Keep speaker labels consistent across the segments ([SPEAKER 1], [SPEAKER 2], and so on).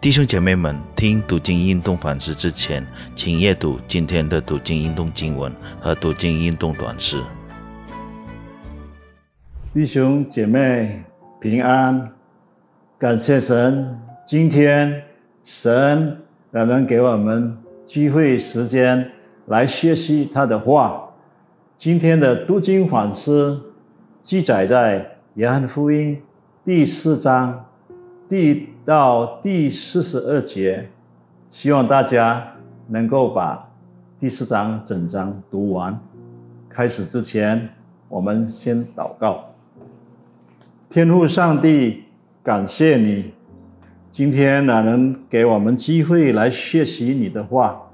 [SPEAKER 1] 弟兄姐妹们，听读经运动反思之前，请阅读今天的读经运动经文和读经运动短诗。
[SPEAKER 2] 弟兄姐妹平安，感谢神，今天神仍然给我们机会时间来学习他的话。今天的读经反思记载在约翰福音第四章第。到第四十二节，希望大家能够把第四章整章读完。开始之前，我们先祷告。天父上帝，感谢你今天哪能给我们机会来学习你的话，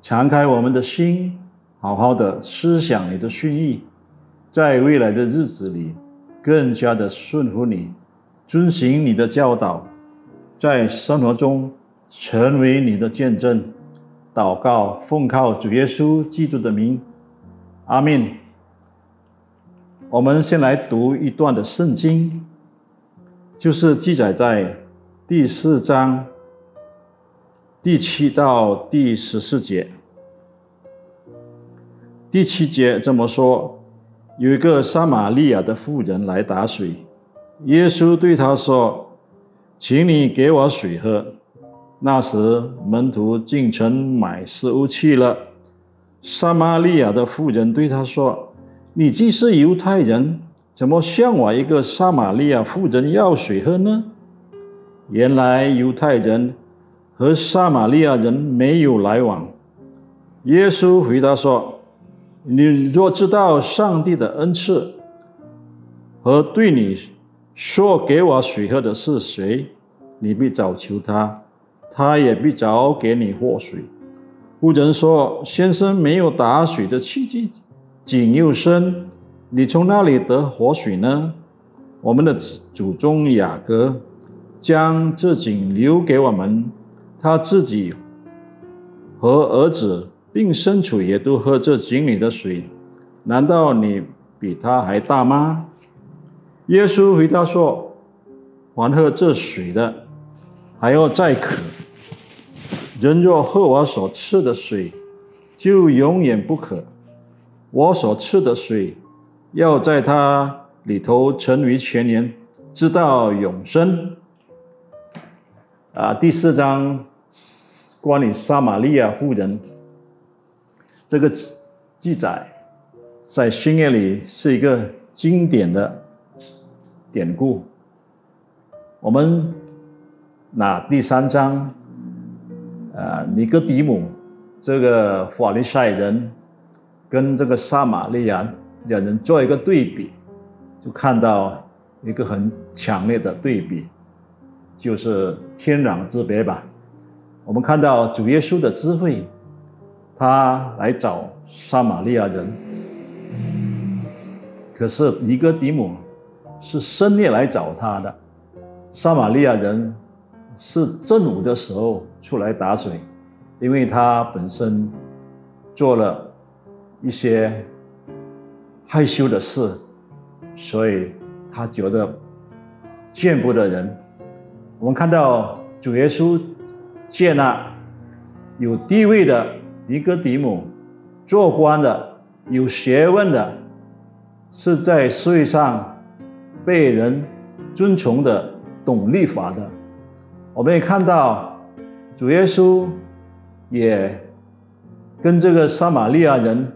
[SPEAKER 2] 敞开我们的心，好好的思想你的训意，在未来的日子里更加的顺服你，遵行你的教导。在生活中成为你的见证，祷告奉靠主耶稣基督的名，阿门。我们先来读一段的圣经，就是记载在第四章第七到第十四节。第七节这么说：有一个撒玛利亚的妇人来打水，耶稣对他说。请你给我水喝。那时门徒进城买食物去了。撒玛利亚的妇人对他说：“你既是犹太人，怎么向我一个撒玛利亚妇人要水喝呢？”原来犹太人和撒玛利亚人没有来往。耶稣回答说：“你若知道上帝的恩赐和对你。”说给我水喝的是谁？你必早求他，他也必早给你活水。妇人说：“先生没有打水的契机，井又深，你从哪里得活水呢？”我们的祖宗雅各将这井留给我们，他自己和儿子并牲畜也都喝这井里的水。难道你比他还大吗？耶稣回答说：“还喝这水的，还要再渴。人若喝我所赐的水，就永远不渴。我所赐的水，要在他里头成为全年，直到永生。”啊，第四章关于撒玛利亚妇人这个记载，在新约里是一个经典的。典故，我们拿第三章，呃，尼哥底母这个法利赛人跟这个撒玛利亚人做一个对比，就看到一个很强烈的对比，就是天壤之别吧。我们看到主耶稣的智慧，他来找撒玛利亚人，可是尼哥底母。是深夜来找他的，撒玛利亚人是正午的时候出来打水，因为他本身做了一些害羞的事，所以他觉得见不得人。我们看到主耶稣见了有地位的尼哥底母，做官的、有学问的，是在社会上。被人尊崇的、懂律法的，我们也看到主耶稣也跟这个撒玛利亚人，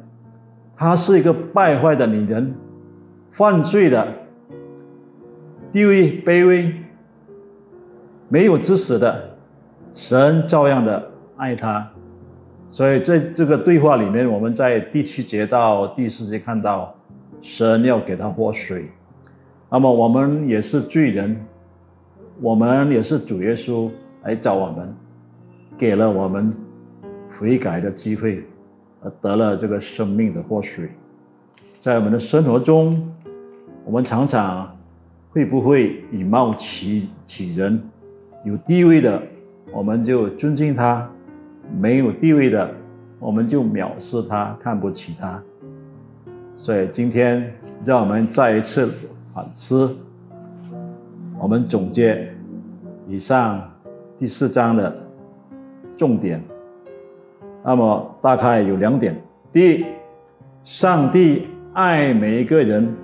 [SPEAKER 2] 她是一个败坏的女人，犯罪的，地位卑微，没有知识的，神照样的爱她。所以在这个对话里面，我们在第七节到第四节看到，神要给她活水。那么我们也是罪人，我们也是主耶稣来找我们，给了我们悔改的机会，而得了这个生命的活水。在我们的生活中，我们常常会不会以貌取取人？有地位的我们就尊敬他，没有地位的我们就藐视他，看不起他。所以今天让我们再一次。反思，我们总结以上第四章的重点。那么大概有两点：第一，上帝爱每一个人，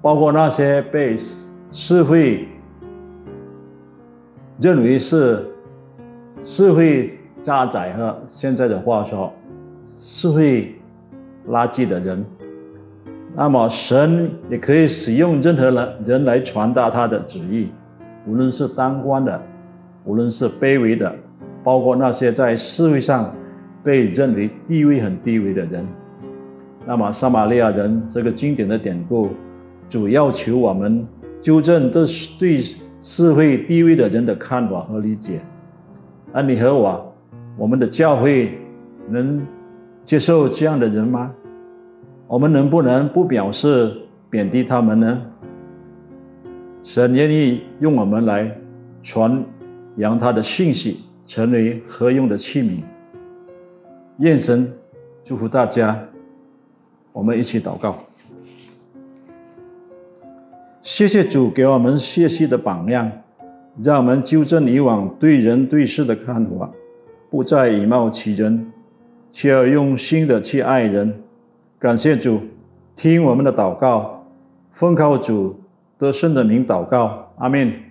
[SPEAKER 2] 包括那些被社会认为是社会渣滓和现在的话说社会垃圾的人。那么神也可以使用任何人人来传达他的旨意，无论是当官的，无论是卑微的，包括那些在社会上。被认为地位很低微的人，那么撒玛利亚人这个经典的典故，主要求我们纠正对对社会地位的人的看法和理解。而你和我，我们的教会能接受这样的人吗？我们能不能不表示贬低他们呢？神愿意用我们来传扬他的信息，成为合用的器皿。愿神祝福大家，我们一起祷告。谢谢主给我们学习的榜样，让我们纠正以往对人对事的看法，不再以貌取人，却要用心的去爱人。感谢主，听我们的祷告，奉靠主得圣的名祷告，阿门。